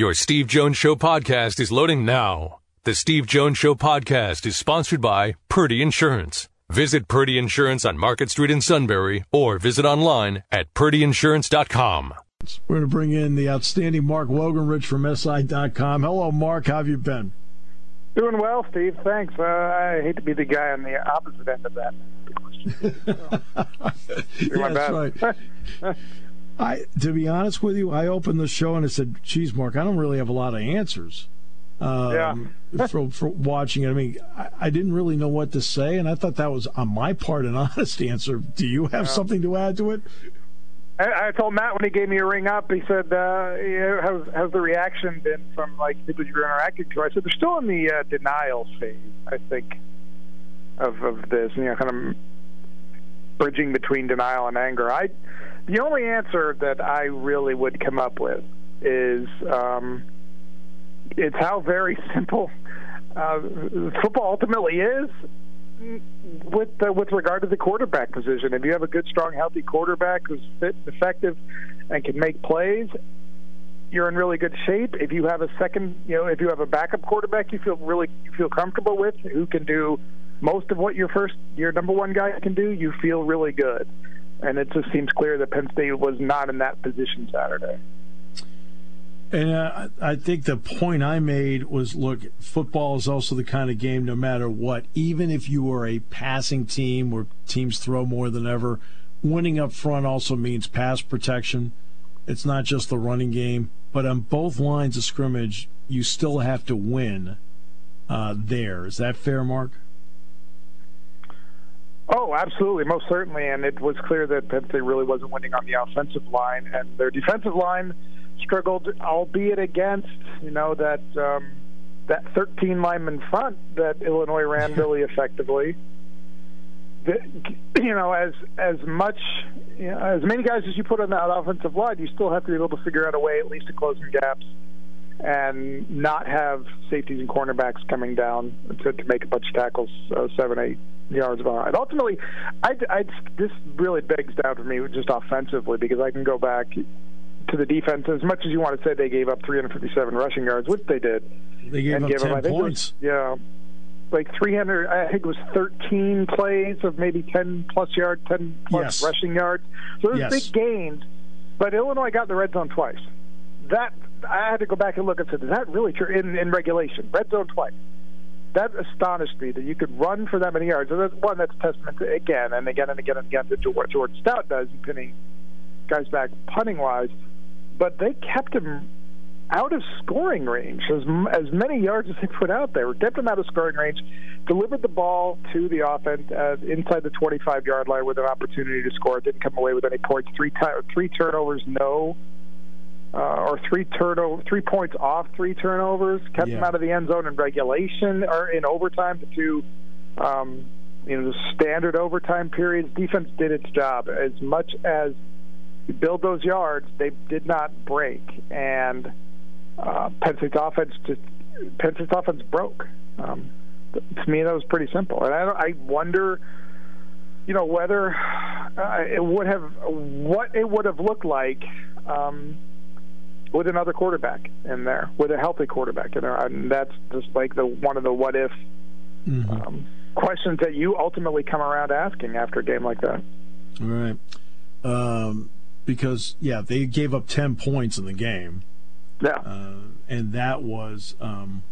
Your Steve Jones Show podcast is loading now. The Steve Jones Show podcast is sponsored by Purdy Insurance. Visit Purdy Insurance on Market Street in Sunbury or visit online at purdyinsurance.com. We're going to bring in the outstanding Mark Wogenrich from SI.com. Hello, Mark. How have you been? Doing well, Steve. Thanks. Uh, I hate to be the guy on the opposite end of that. Do That's right. I, to be honest with you, I opened the show and I said, "Geez, Mark, I don't really have a lot of answers." Um, for, for watching it, I mean, I, I didn't really know what to say, and I thought that was on my part an honest answer. Do you have something to add to it? I, I told Matt when he gave me a ring up. He said, uh, know, "How's how's the reaction been from like people you're interacting to?" I said, "They're still in the uh, denial phase. I think of of this, you know, kind of bridging between denial and anger." I the only answer that I really would come up with is um, it's how very simple uh, football ultimately is with uh, with regard to the quarterback position. If you have a good, strong, healthy quarterback who's fit, effective, and can make plays, you're in really good shape. If you have a second, you know, if you have a backup quarterback, you feel really you feel comfortable with, who can do most of what your first your number one guy can do, you feel really good. And it just seems clear that Penn State was not in that position Saturday. And uh, I think the point I made was look, football is also the kind of game, no matter what, even if you are a passing team where teams throw more than ever, winning up front also means pass protection. It's not just the running game, but on both lines of scrimmage, you still have to win uh, there. Is that fair, Mark? Oh, absolutely, most certainly. And it was clear that Penn State really wasn't winning on the offensive line, and their defensive line struggled, albeit against you know that um, that 13 lineman front that Illinois ran really effectively. The, you know, as as much you know, as many guys as you put on that offensive line, you still have to be able to figure out a way at least to close some gaps and not have safeties and cornerbacks coming down to, to make a bunch of tackles uh, seven, eight yards behind. Ultimately, I, I, this really begs down for me just offensively because I can go back to the defense as much as you want to say they gave up 357 rushing yards, which they did. They gave and up gave 10 them, points. Was, yeah, like 300. I think it was 13 plays of maybe 10 plus yard, 10 plus Yes. rushing yards. So those Yes. big gains. But Illinois got the red zone twice. That I had to go back and look and said, is that really true in, in regulation? Red zone twice. That astonished me that you could run for that many yards. And that's one that's testament to, again and again and again and again to what Jordan Stout does in pinning guys back punting wise. But they kept him out of scoring range as as many yards as they put out there. Kept him out of scoring range. Delivered the ball to the offense uh, inside the 25 yard line with an opportunity to score. Didn't come away with any points. Three ti three turnovers, no. Uh, or three turnover, three points off three turnovers, kept them out of the end zone in regulation or in overtime. to, um, you know, the standard overtime periods. Defense did its job as much as you build those yards. They did not break, and uh, Penn State's offense just Penn State's offense broke. Um, to me, that was pretty simple, and I, don't- I wonder, you know, whether uh, it would have what it would have looked like. Um, with another quarterback in there, with a healthy quarterback in there, and that's just like the one of the what if Mm-hmm. um, questions that you ultimately come around asking after a game like that. All right. Um, because, yeah, they gave up 10 points in the game. Yeah, uh, and that was um,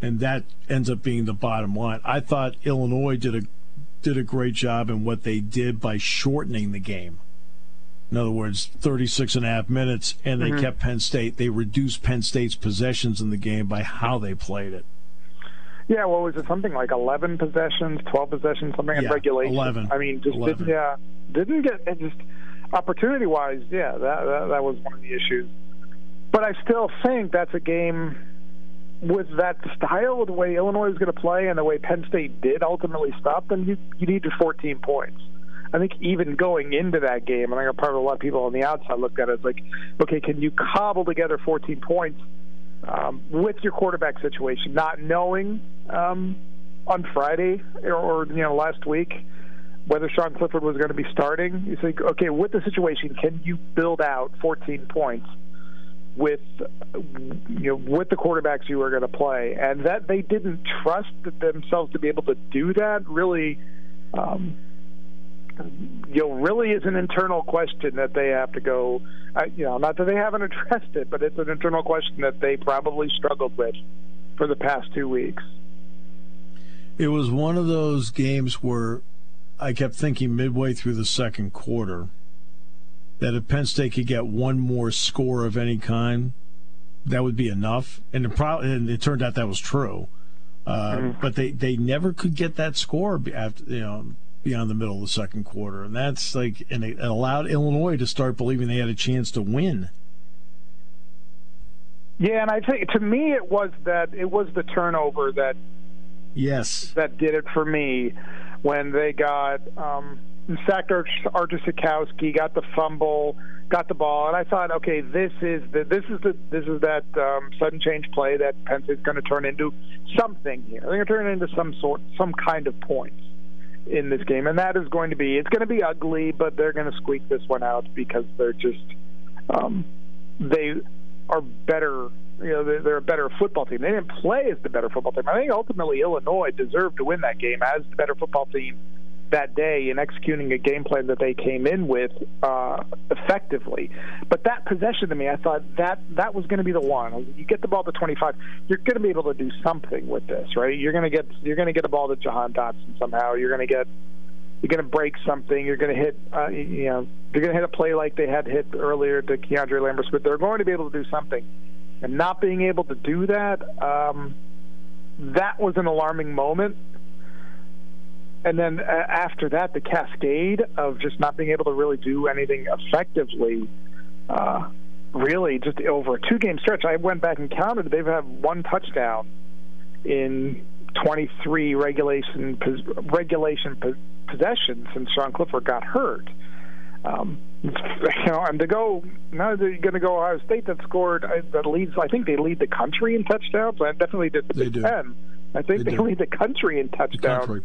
and that ends up being the bottom line. I thought Illinois did a did a great job in what they did by shortening the game. In other words, 36 and a half minutes, and they mm-hmm. kept Penn State. They reduced Penn State's possessions in the game by how they played it. yeah. What was it? Something like eleven possessions, twelve possessions, something in Yeah, regulation. 11. I mean, just 11. didn't yeah, didn't get it just opportunity wise. Yeah, that, that that was one of the issues. But I still think that's a game with that style, the way Illinois is going to play, and the way Penn State did ultimately stop them. You you need your 14 points. I think even going into that game, and I think probably a lot of people on the outside looked at it as like, okay, can you cobble together 14 points um, with your quarterback situation, not knowing um, on Friday or, or you know last week whether Sean Clifford was going to be starting? You think, okay, with the situation, can you build out 14 points with you know with the quarterbacks you were going to play, and that they didn't trust themselves to be able to do that really. Um, you know, really is an internal question that they have to go. Uh, you know, not that they haven't addressed it, but it's an internal question that they probably struggled with for the past two weeks. It was one of those games where I kept thinking midway through the second quarter that if Penn State could get one more score of any kind, that would be enough. And, it, pro- and it turned out that was true. Uh, mm-hmm. But they, they never could get that score after you know beyond the middle of the second quarter, and that's like and it allowed Illinois to start believing they had a chance to win. Yeah, and I think to me it was that it was the turnover that yes that did it for me when they got um, sacked Art Sitkowski, got the fumble, got the ball, and I thought, okay, this is the this is the this is that um, sudden change play that Penn State's going to turn into something here. They're going to turn it into some sort, some kind of points in this game, and that is going to be it's going to be ugly, but they're going to squeak this one out because they're just um, they are better. You know, they're, they're a better football team. They didn't play as the better football team. I think ultimately Illinois deserved to win that game as the better football team that day in executing a game plan that they came in with uh, effectively. But that possession to me, I thought that that was going to be the one. You get the ball to 25, you're going to be able to do something with this, right? You're going to get you're going to get a ball to Jahan Dotson somehow. You're going to get you're going to break something. You're going to hit, uh, you know, you're going to hit a play like they had hit earlier to KeAndre Lambert-Smith. They're going to be able to do something, and not being able to do that, um, that was an alarming moment and then uh, after that, the cascade of just not being able to really do anything effectively. Uh, really, just over a two-game stretch, I went back and counted. They've had one touchdown in 23 regulation regulation possessions since Sean Clifford got hurt. Um, you know, and to go now they're going to go Ohio State that scored uh, that leads. I think they lead the country in touchdowns. I definitely did the Big Ten. I think they, they lead the country in touchdowns.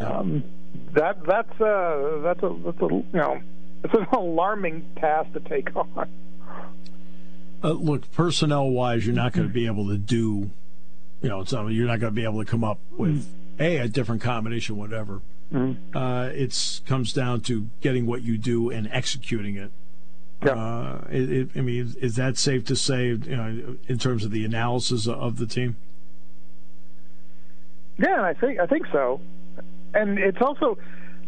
Um, that that's a that's a that's a you know it's an alarming task to take on. Uh, look, personnel wise, you're not going to be able to do, you know, it's not, you're not going to be able to come up with a a different combination, whatever. Mm-hmm. Uh, it comes down to getting what you do and executing it. Yeah. Uh, it, it, I mean, is, is, that safe to say, you know, in terms of the analysis of the team? Yeah, I think I think so and it's also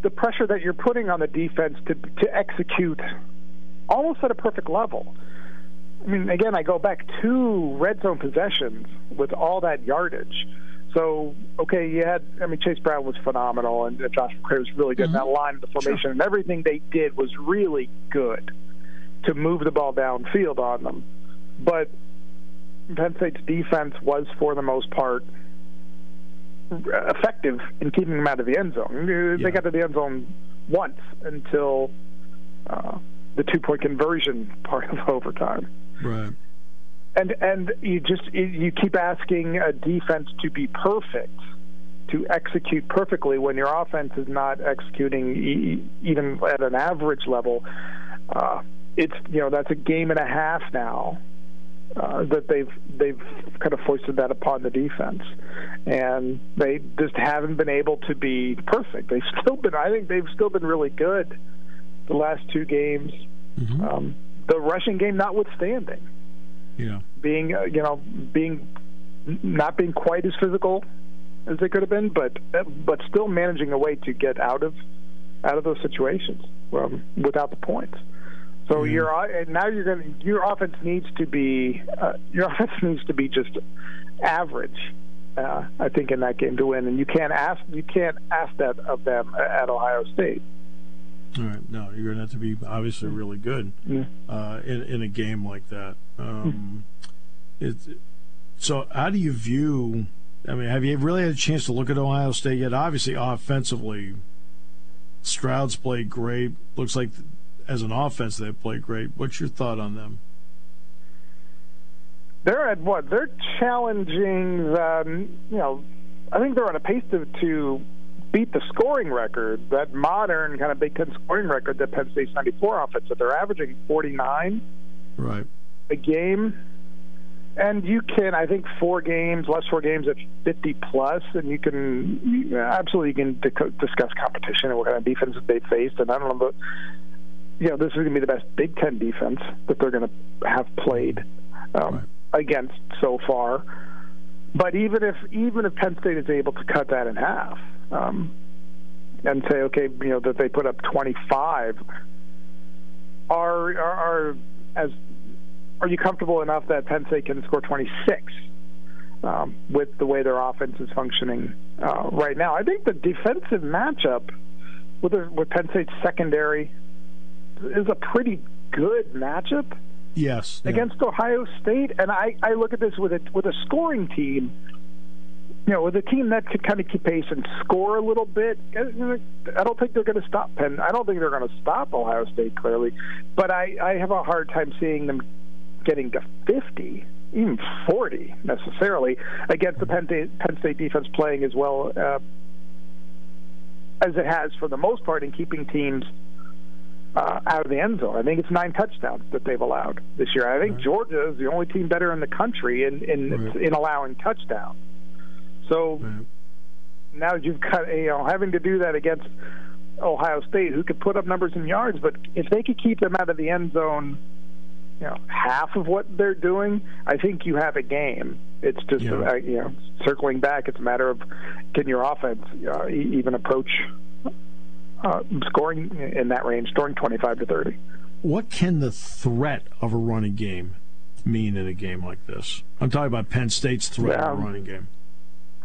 the pressure that you're putting on the defense to to execute almost at a perfect level. I mean, again, I go back two red zone possessions with all that yardage. So, okay, you had, I mean, Chase Brown was phenomenal, and Josh McCray was really good mm-hmm. in that line of the formation, sure. and everything they did was really good to move the ball downfield on them. But Penn State's defense was, for the most part, effective in keeping them out of the end zone. They yeah. got to the end zone once until uh, the two point conversion part of overtime. Right. And and you just you keep asking a defense to be perfect, to execute perfectly when your offense is not executing even at an average level. Uh, it's you know that's a game and a half now uh, that they've they've kind of foisted that upon the defense, and they just haven't been able to be perfect. They've still been, I think, they've still been really good the last two games. Mm-hmm. Um, the rushing game, notwithstanding, yeah, being uh, you know being not being quite as physical as they could have been, but but still managing a way to get out of out of those situations um, without the points. So mm-hmm. your now you're going to your offense needs to be uh, your offense needs to be just average. Uh, I think in that game to win, and you can't ask you can't ask that of them at Ohio State. All right, no, you're going to have to be obviously really good uh, in in a game like that. Um, it's, so, how do you view? I mean, have you really had a chance to look at Ohio State yet? Obviously, offensively, Stroud's played great. Looks like as an offense, they play great. What's your thought on them? They're at what? They're challenging. Um, you know, I think they're on a pace to, to beat the scoring record, that modern kind of Big Ten scoring record that Penn State's 94 offense. That they're averaging 49. Right. a game. And you can, I think, four games, less four games at 50 plus, and you can you, absolutely you can discuss competition and what kind of defenses they faced. And I don't know, but you know, this is going to be the best Big Ten defense that they're going to have played um, right. against so far. But even if even if Penn State is able to cut that in half um, and say, okay, you know, that they put up 25, are, are, are as are you comfortable enough that Penn State can score 26 um, with the way their offense is functioning uh, right now? I think the defensive matchup with the, with Penn State's secondary is a pretty good matchup. Yes, yeah. against Ohio State, and I, I look at this with a with a scoring team. You know, with a team that could kind of keep pace and score a little bit. I don't think they're going to stop Penn. I don't think they're going to stop Ohio State clearly, but I I have a hard time seeing them getting to 50, even 40 necessarily against the Penn State, Penn State defense playing as well uh, as it has for the most part in keeping teams uh, out of the end zone. I think it's nine touchdowns that they've allowed this year. I think right. Georgia is the only team better in the country in in, right. in allowing touchdowns. So right. now you've got you know having to do that against Ohio State, who could put up numbers in yards, but if they could keep them out of the end zone you know half of what they're doing, I think you have a game. It's just yeah. uh, you know circling back. It's a matter of can your offense uh, even approach uh, scoring in that range, scoring twenty five to thirty. What can the threat of a running game mean in a game like this? I'm talking about Penn State's threat of a running game.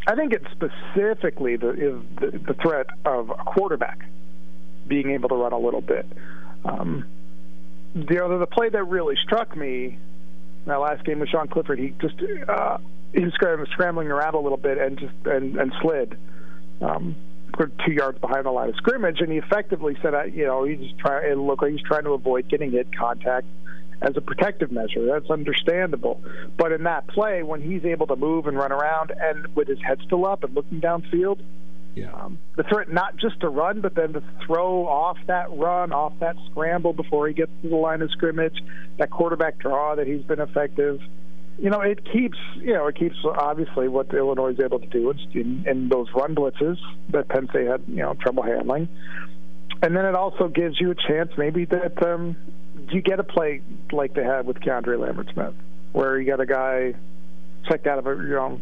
I think it's specifically the, is the, the threat of a quarterback being able to run a little bit. Um, the other the play that really struck me that last game with Sean Clifford, he just uh, he was scrambling around a little bit and just and, and slid. Um, two yards behind the line of scrimmage, and he effectively said, uh, "You know, he's trying. It looked like he's trying to avoid getting hit contact as a protective measure. That's understandable. But in that play, when he's able to move and run around, and with his head still up and looking downfield, yeah. Um, the threat not just to run, but then to throw off that run, off that scramble before he gets to the line of scrimmage, that quarterback draw that he's been effective. You know, it keeps you know it keeps obviously what Illinois is able to do in, in those run blitzes that Penn State had you know trouble handling, and then it also gives you a chance maybe that um, you get a play like they had with KeAndre Lambert-Smith, where you got a guy checked out of a you know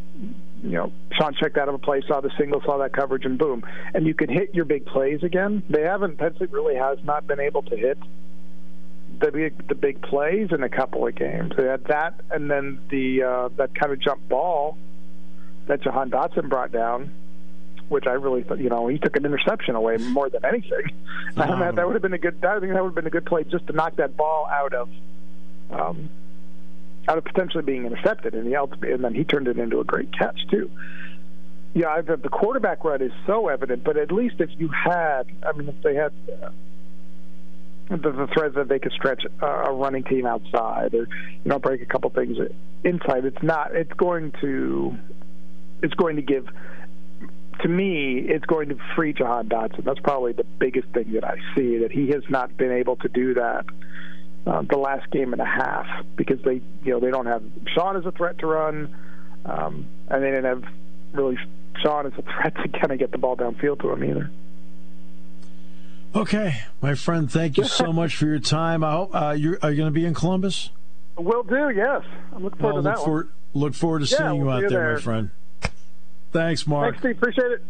you know, Sean checked out of a play, saw the single, saw that coverage, and boom. And you can hit your big plays again. They haven't, Penn State really has not been able to hit the big, the big plays in a couple of games. They had that, and then the uh, that kind of jump ball that Jahan Dotson brought down, which I really thought, you know, he took an interception away more than anything. Um, that, that would have been a good. I think that would have been a good play just to knock that ball out of. Um, out of potentially being intercepted, and, the, and then he turned it into a great catch too. Yeah, the, the quarterback run is so evident, but at least if you had, I mean, if they had uh, the, the threads that they could stretch a running team outside, or you know, break a couple things inside, it's not. It's going to, it's going to give to me, it's going to free Jahan Dotson. That's probably the biggest thing that I see that he has not been able to do that uh, the last game and a half because they you know they don't have Sean as a threat to run, um, and they didn't have really Sean as a threat to kind of get the ball downfield to him either. Okay, my friend, thank you so much for your time. I hope uh, you're are you going to be in Columbus? Will do. Yes, I'm looking forward to that for. Look forward to seeing yeah, you we'll out there, there, my friend. Thanks, Mark. Thanks, Steve. Appreciate it.